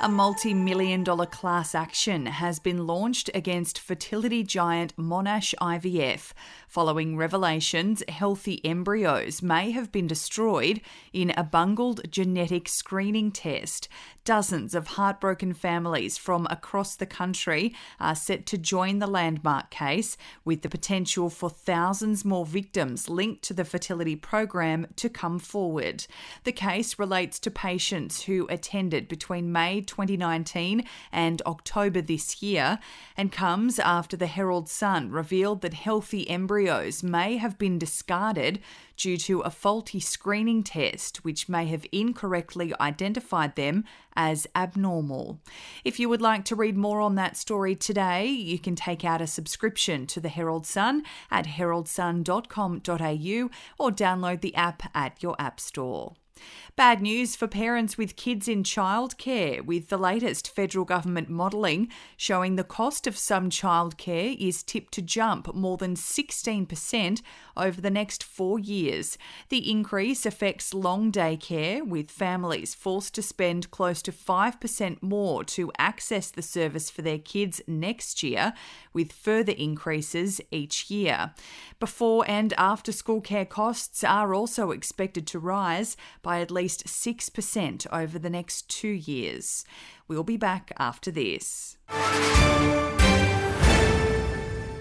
A multi million dollar class action has been launched against fertility giant Monash IVF following revelations healthy embryos may have been destroyed in a bungled genetic screening test. Dozens of heartbroken families from across the country are set to join the landmark case, with the potential for thousands more victims linked to the fertility program to come forward. The case relates to patients who attended between May 2019 and October this year and comes after the Herald Sun revealed that healthy embryos may have been discarded due to a faulty screening test, which may have incorrectly identified them as abnormal. If you would like to read more on that story today, you can take out a subscription to the Herald Sun at heraldsun.com.au or download the app at your app store. Bad news for parents with kids in childcare, with the latest federal government modelling showing the cost of some childcare is tipped to jump more than 16% over the next four years. The increase affects long day care, with families forced to spend close to 5% more to access the service for their kids next year, with further increases each year. Before and after school care costs are also expected to rise by at least 6% over the next two years. We'll be back after this.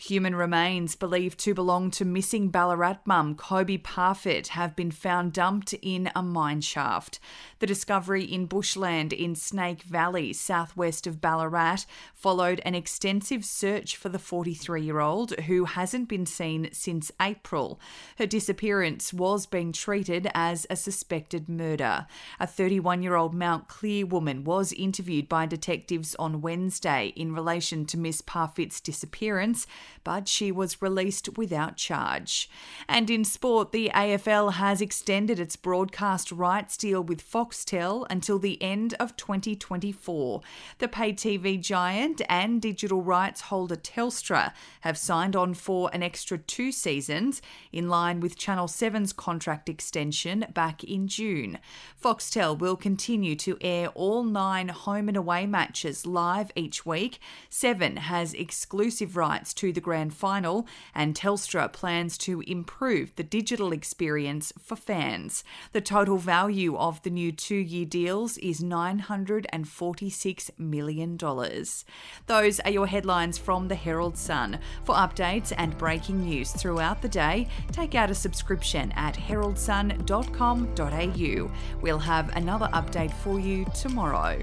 Human remains believed to belong to missing Ballarat mum Kobie Parfitt have been found dumped in a mine shaft. The discovery in bushland in Snake Valley, southwest of Ballarat, followed an extensive search for the 43 year old who hasn't been seen since April. Her disappearance was being treated as a suspected murder. A 31 year old Mount Clear woman was interviewed by detectives on Wednesday in relation to Miss Parfitt's disappearance but she was released without charge. And in sport, the AFL has extended its broadcast rights deal with Foxtel until the end of 2024. The pay TV giant and digital rights holder Telstra have signed on for an extra two seasons, in line with Channel 7's contract extension back in June. Foxtel will continue to air all nine home and away matches live each week. Seven has exclusive rights to the grand final, and Telstra plans to improve the digital experience for fans. The total value of the new two year deals is $946 million. Those are your headlines from the Herald Sun. For updates and breaking news throughout the day, take out a subscription at heraldsun.com.au. We'll have another update for you tomorrow.